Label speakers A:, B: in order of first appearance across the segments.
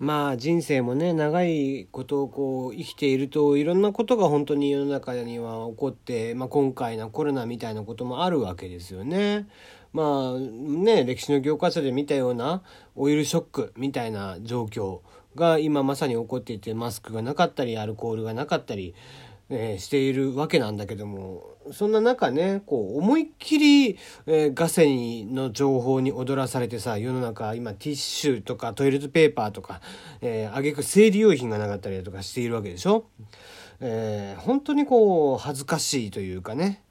A: まあ人生もね長いことをこう生きているといろんなことが本当に世の中には起こって、まあ、今回のコロナみたいなこともあるわけですよね。まあね歴史の教科書で見たようなオイルショックみたいな状況が今まさに起こっていてマスクがなかったりアルコールがなかったり、えー、しているわけなんだけどもそんな中ねこう思いっきり、えー、ガセの情報に踊らされてさ世の中今ティッシュとかトイレットペーパーとか、えー、挙句生理用品がなかったりだとかしているわけでしょ？えー、本当にこう恥ずかしいというかね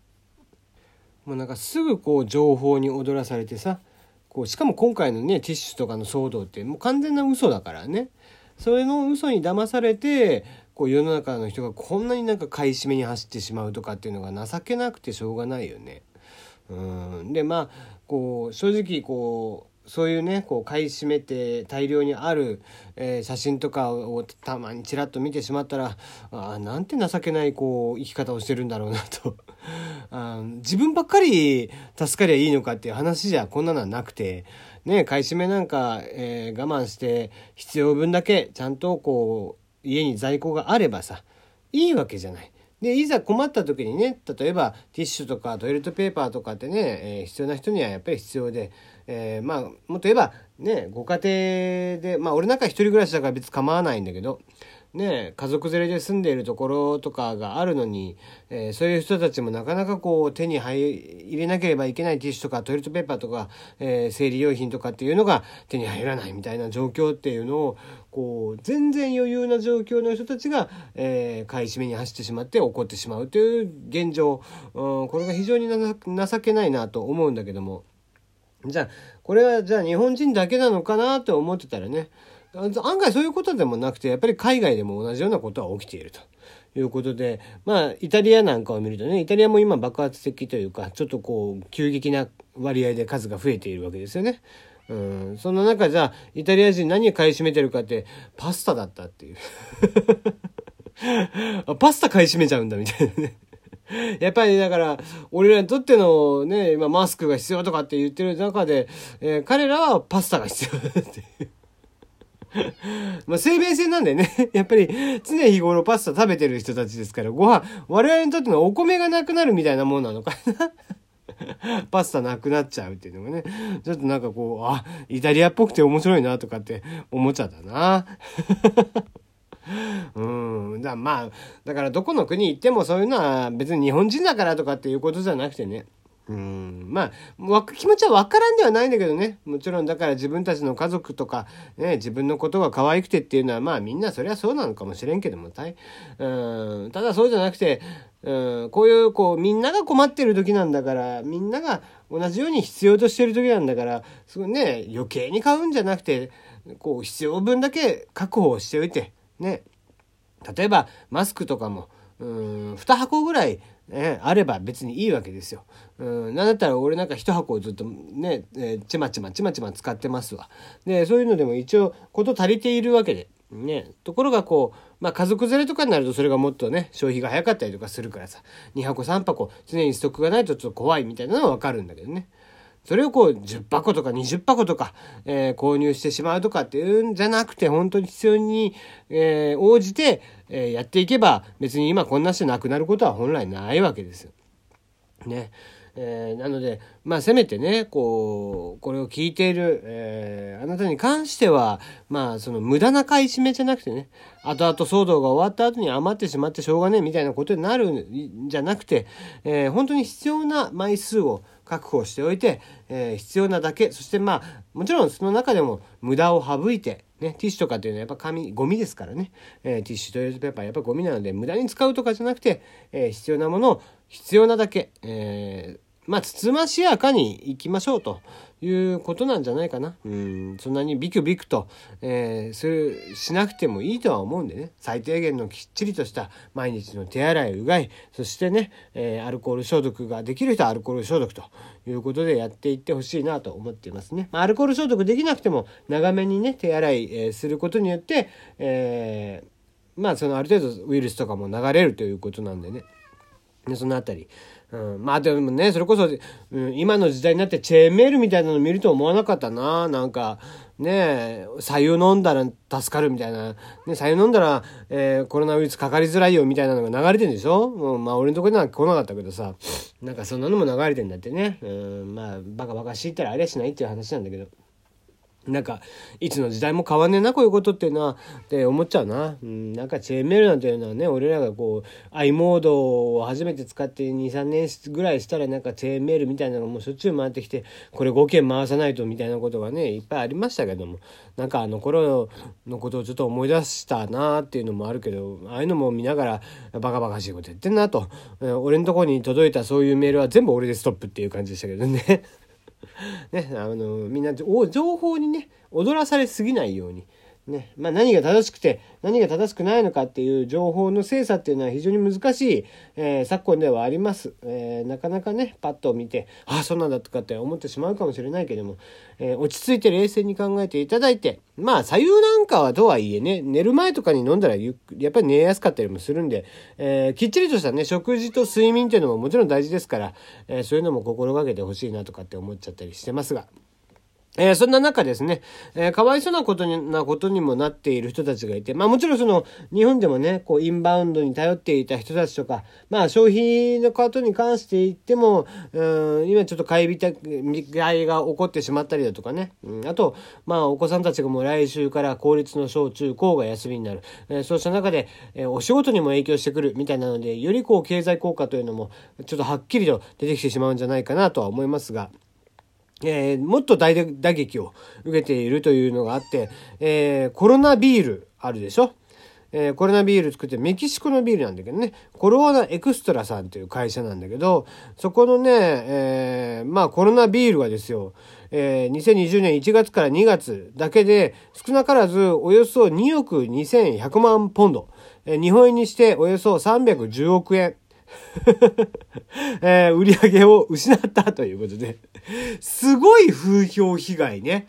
A: もうなんかすぐこう情報に踊らされてさこうしかも今回のねティッシュとかの騒動ってもう完全な嘘だからねそれの嘘に騙されてこう世の中の人がこんなになんか買い占めに走ってしまうとかっていうのが情けなくてしょうがないよね。うんでまあこう正直こうそういうねこう買い占めて大量にある、えー、写真とかをたまにちらっと見てしまったらあなんて情けないこう生き方をしてるんだろうなと あ自分ばっかり助かりゃいいのかっていう話じゃこんなのはなくてね買い占めなんか、えー、我慢して必要分だけちゃんとこう家に在庫があればさいいわけじゃない。でいざ困った時にね例えばティッシュとかトイレットペーパーとかってね、えー、必要な人にはやっぱり必要で、えー、まあもっと言えばねご家庭でまあ俺なんか一人暮らしだから別に構わないんだけどね、家族連れで住んでいるところとかがあるのに、えー、そういう人たちもなかなかこう手に入れなければいけないティッシュとかトイレットペーパーとか、えー、生理用品とかっていうのが手に入らないみたいな状況っていうのをこう全然余裕な状況の人たちが、えー、買い占めに走ってしまって怒ってしまうという現状、うん、これが非常に情けないなと思うんだけども。じゃあこれはじゃあ日本人だけなのかなと思ってたらね案外そういうことでもなくてやっぱり海外でも同じようなことは起きていると。いうことでまあイタリアなんかを見るとねイタリアも今爆発的というかちょっとこう急激な割合で数が増えているわけですよね。うん、そんな中じゃあイタリア人何を買い占めてるかってパスタだったっていう パスタ買い占めちゃうんだみたいなねやっぱりだから、俺らにとってのね、今マスクが必要とかって言ってる中で、えー、彼らはパスタが必要だっていう。まあ生命線なんでね、やっぱり常日頃パスタ食べてる人たちですから、ご飯、我々にとってのお米がなくなるみたいなもんなのかな。パスタなくなっちゃうっていうのがね、ちょっとなんかこう、あ、イタリアっぽくて面白いなとかって思っちゃったな。うん。だまあ、だからどこの国行ってもそういうのは別に日本人だからとかっていうことじゃなくてね。うん、まあ、気持ちは分からんではないんだけどね。もちろんだから自分たちの家族とか、ね、自分のことが可愛くてっていうのは、まあみんなそりゃそうなのかもしれんけども、たいうん、ただそうじゃなくて、うん、こういうこうみんなが困ってる時なんだからみんなが同じように必要としてる時なんだからすごいね余計に買うんじゃなくてこう必要分だけ確保しておいてね。例えばマスクとかもうん2箱ぐらいね、あれば別にいいわけですよ。うん、なんだったら俺なんか一箱ずっとね、えー、ちまちまちまちま使ってますわ。で、そういうのでも一応こと足りているわけで。ね、ところがこう、まあ家族連れとかになるとそれがもっとね、消費が早かったりとかするからさ、2箱3箱常にストックがないとちょっと怖いみたいなのはわかるんだけどね。それをこう10箱とか20箱とか、えー、購入してしまうとかっていうんじゃなくて本当に必要に、えー、応じて、え、やっていけば別に今こんなしてなくなることは本来ないわけですよ。ね。えー、なので、まあ、せめてね、こう、これを聞いている、えー、あなたに関しては、まあ、その無駄な買い占めじゃなくてね、後々騒動が終わった後に余ってしまってしょうがねえみたいなことになるんじゃなくて、えー、本当に必要な枚数を確保しておいて、えー、必要なだけ、そしてまあ、もちろんその中でも無駄を省いて、ね、ティッシュとかっていうのはやっぱ紙、ゴミですからね。えー、ティッシュ、トイレットペーパーやっぱゴミなので無駄に使うとかじゃなくて、えー、必要なものを必要なだけ、えー、まあ、つつましやかに行きましょうということなんじゃないかな。うん、そんなにビクビクと、えー、する、しなくてもいいとは思うんでね、最低限のきっちりとした毎日の手洗い、うがい、そしてね、えー、アルコール消毒ができる人はアルコール消毒ということでやっていってほしいなと思っていますね。まあ、アルコール消毒できなくても長めにね、手洗い、えー、することによって、えー、まあ、そのある程度ウイルスとかも流れるということなんでね。でそのあたり。うん、まあでもね、それこそ、うん、今の時代になってチェーンメールみたいなの見ると思わなかったな。なんか、ねえ、左右飲んだら助かるみたいな。ね、左右飲んだら、えー、コロナウイルスかかりづらいよみたいなのが流れてんでしょ？う、まあ俺のところには来なかったけどさ。なんかそんなのも流れてんだってね。うん、まあバカバカしいったらありゃしないっていう話なんだけど。なんか、いつの時代も変わんねえな、こういうことっていうのは、って思っちゃうな。うん、なんかチェーンメールなんていうのはね、俺らがこう、i モードを初めて使って2、3年ぐらいしたらなんかチェーンメールみたいなのもしょっちゅう回ってきて、これ5件回さないとみたいなことがね、いっぱいありましたけども、なんかあの頃のことをちょっと思い出したなっていうのもあるけど、ああいうのも見ながら、バカバカしいこと言ってんなと。俺のとこに届いたそういうメールは全部俺でストップっていう感じでしたけどね。ね、あのみんな情報にね踊らされすぎないようにねまあ、何が正しくて何が正しくないのかっていう情報の精査っていうのは非常に難しい、えー、昨今ではあります、えー、なかなかねパッと見てああそんなんだとかって思ってしまうかもしれないけども、えー、落ち着いて冷静に考えていただいてまあ左右なんかはとはいえね寝る前とかに飲んだらやっぱり寝やすかったりもするんで、えきっちりとしたね食事と睡眠っていうのももちろん大事ですから、えそういうのも心がけてほしいなとかって思っちゃったりしてますが。えー、そんな中ですね、えー、かわいそうなことになことにもなっている人たちがいて、まあもちろんその日本でもね、こうインバウンドに頼っていた人たちとか、まあ消費のことに関して言っても、うん、今ちょっと買い控えが起こってしまったりだとかね、うん、あと、まあお子さんたちがもう来週から公立の小中高が休みになる、えー、そうした中で、えー、お仕事にも影響してくるみたいなので、よりこう経済効果というのもちょっとはっきりと出てきてしまうんじゃないかなとは思いますが、えー、もっと大打撃を受けているというのがあって、えー、コロナビールあるでしょ？えー、コロナビール作ってメキシコのビールなんだけどね、コロナエクストラさんという会社なんだけど、そこのね、えー、まあコロナビールはですよ、えー、2020年1月から2月だけで少なからずおよそ2億2100万ポンド、えー、日本円にしておよそ310億円。えー、売り上げを失ったということで、すごい風評被害ね。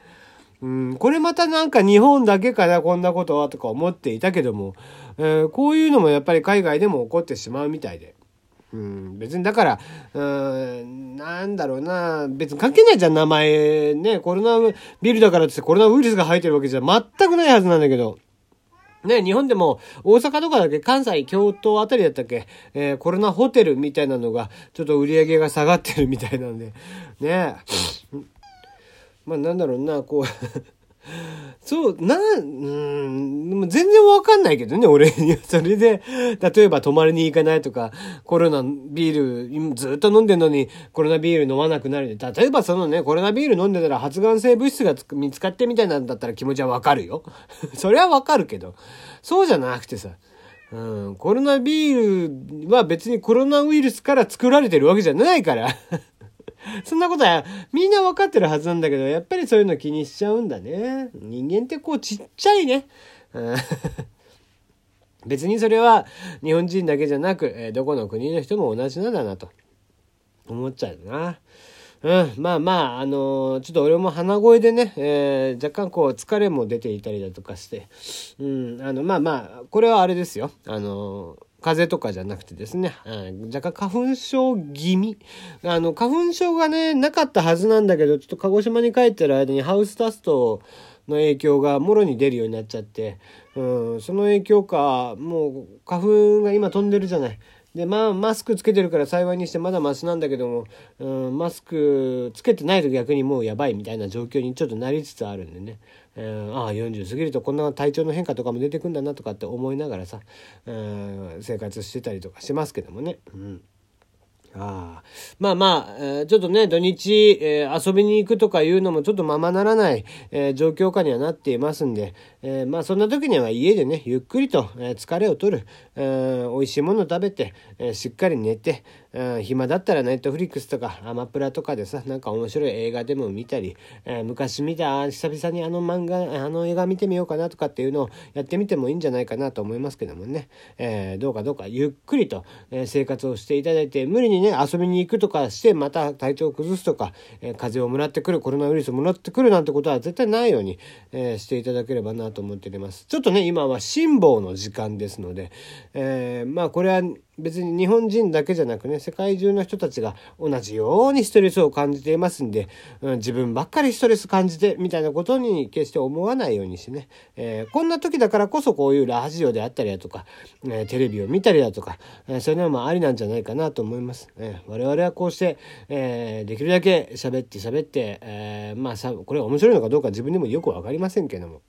A: うん、これまたなんか日本だけかな、こんなことはとか思っていたけども、えー、こういうのもやっぱり海外でも起こってしまうみたいで。うん、別にだから、うん、なんだろうな、別に関係ないじゃん、名前ね。コロナビルだからってコロナウイルスが入ってるわけじゃ全くないはずなんだけど。ね、日本でも大阪とかだけ関西、京都あたりだったっけ、えー、コロナホテルみたいなのがちょっと売り上げが下がってるみたいなんで、ね。まあなんだろうな、こう。そう、な、うん、全然わかんないけどね、俺 には。それで、例えば泊まりに行かないとか、コロナビール、ずっと飲んでんのにコロナビール飲まなくなる。例えばそのね、コロナビール飲んでたら発がん性物質が見つかってみたいなんだったら気持ちはわかるよ。それはわかるけど、そうじゃなくてさ、うん、コロナビールは別にコロナウイルスから作られてるわけじゃないから。そんなことはみんな分かってるはずなんだけど、やっぱりそういうの気にしちゃうんだね。人間ってこうちっちゃいね。別にそれは日本人だけじゃなく、えどこの国の人も同じなんだなと思っちゃうな。うん、まあまあ、あのー、ちょっと俺も鼻声でね、えー、若干こう疲れも出ていたりだとかして、うん、あの、まあまあ、これはあれですよ。あのー風邪とかじゃなくてですね、うん若干花粉症気味。あの、花粉症がね、なかったはずなんだけど、ちょっと鹿児島に帰ってる間にハウスダストの影響がもろに出るようになっちゃって、うん、その影響か、もう花粉が今飛んでるじゃない。で、まあ、マスクつけてるから幸いにしてまだマシなんだけども、うん、マスクつけてないと逆にもうやばいみたいな状況にちょっとなりつつあるんでね。えー、ああ40過ぎるとこんな体調の変化とかも出てくんだなとかって思いながらさ、うん、生活してたりとかしますけどもね。うんあまあまあ、えー、ちょっとね、土日、えー、遊びに行くとかいうのもちょっとままならない、えー、状況下にはなっていますんで、えまあそんな時には家でね、ゆっくりと、え疲れを取る、え美味しいものを食べて、えしっかり寝て、うん、暇だったらネットフリックスとかアマプラとかでさ、なんか面白い映画でも見たり、えー、昔見た、久々にあの漫画、あの映画見てみようかなとかっていうのをやってみてもいいんじゃないかなと思いますけどもね、えー、どうかどうかゆっくりと、え生活をしていただいて、無理にね、遊びに行くとかして、また体調を崩すとか、え風邪をもらってくる、コロナウイルスをもらってくるなんてことは絶対ないように、えしていただければなと思っております。ちょっとね、今は辛抱の時間ですので、えまあこれは別に日本人だけじゃなくね世界中の人たちが同じようにストレスを感じていますんで、うん、自分ばっかりストレス感じてみたいなことに決して思わないようにしてね、えー、こんな時だからこそこういうラジオであったりだとか、えー、テレビを見たりだとか、えー、そういうのもありなんじゃないかなと思います。えー、我々はこうして、えー、できるだけ喋って喋って、え、まあさこれ面白いのかどうか自分でもよく分かりませんけども。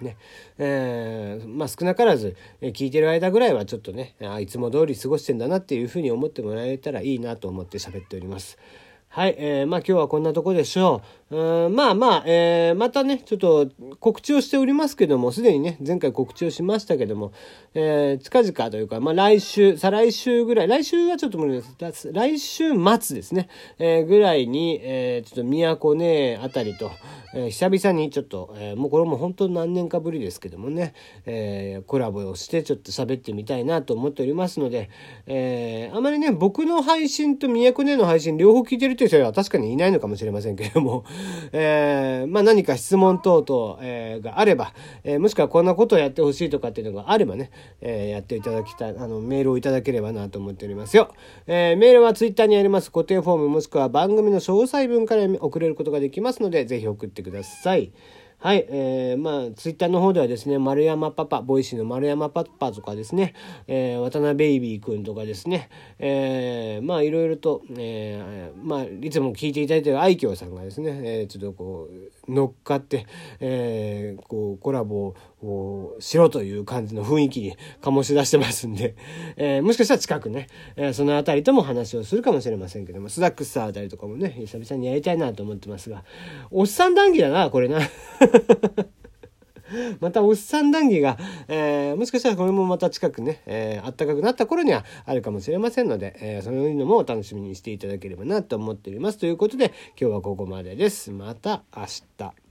A: ねえー、まあ少なからず、聞いてる間ぐらいはちょっとねあいつも通り過ごしてんだなっていうふうに思ってもらえたらいいなと思って喋っております。はい、えー、まあ今日はこんなとこでしょう。うんまあまあ、えー、またね、ちょっと告知をしておりますけども、すでにね、前回告知をしましたけども、えー、近々というか、まあ来週、再来週ぐらい、来週はちょっと無理です。来週末ですね、えー、ぐらいに、えー、ちょっと宮古ねあたりと、えー、久々にちょっと、えー、もうこれも本当何年かぶりですけどもね、えー、コラボをしてちょっと喋ってみたいなと思っておりますので、えー、あまりね、僕の配信と宮古ねの配信両方聞いてるという人は確かにいないのかもしれませんけども、えー、まあ何か質問等々、えー、があれば、えー、もしくはこんなことをやってほしいとかっていうのがあればね、え、やっていただきたい、あの、メールをいただければなと思っておりますよ。え、メールは Twitter にあります固定フォームもしくは番組の詳細文から送れることができますので、ぜひ送ってください。はい、えー、まあ、ツイッターの方ではですね、丸山パパ、 Voicy の丸山パパとかですね、えー、渡辺ベイビーくんとかですね、えー、まあ、いろいろと、えー、まあ、いつも聞いていただいている愛嬌さんがですね、えー、ちょっとこう、乗っかって、えー、こう、コラボをしろという感じの雰囲気に醸し出してますんで、えー、もしかしたら近くね、えー、その辺りとも話をするかもしれませんけども、スダックスターあたりとかもね、久々にやりたいなと思ってますが、おっさん談義だな、これな。またおっさん談義が、えー、もしかしたらこれもまた近くね、えー、暖かくなった頃にはあるかもしれませんので、えー、そういうのもお楽しみにしていただければなと思っております。ということで今日はここまでです。また明日。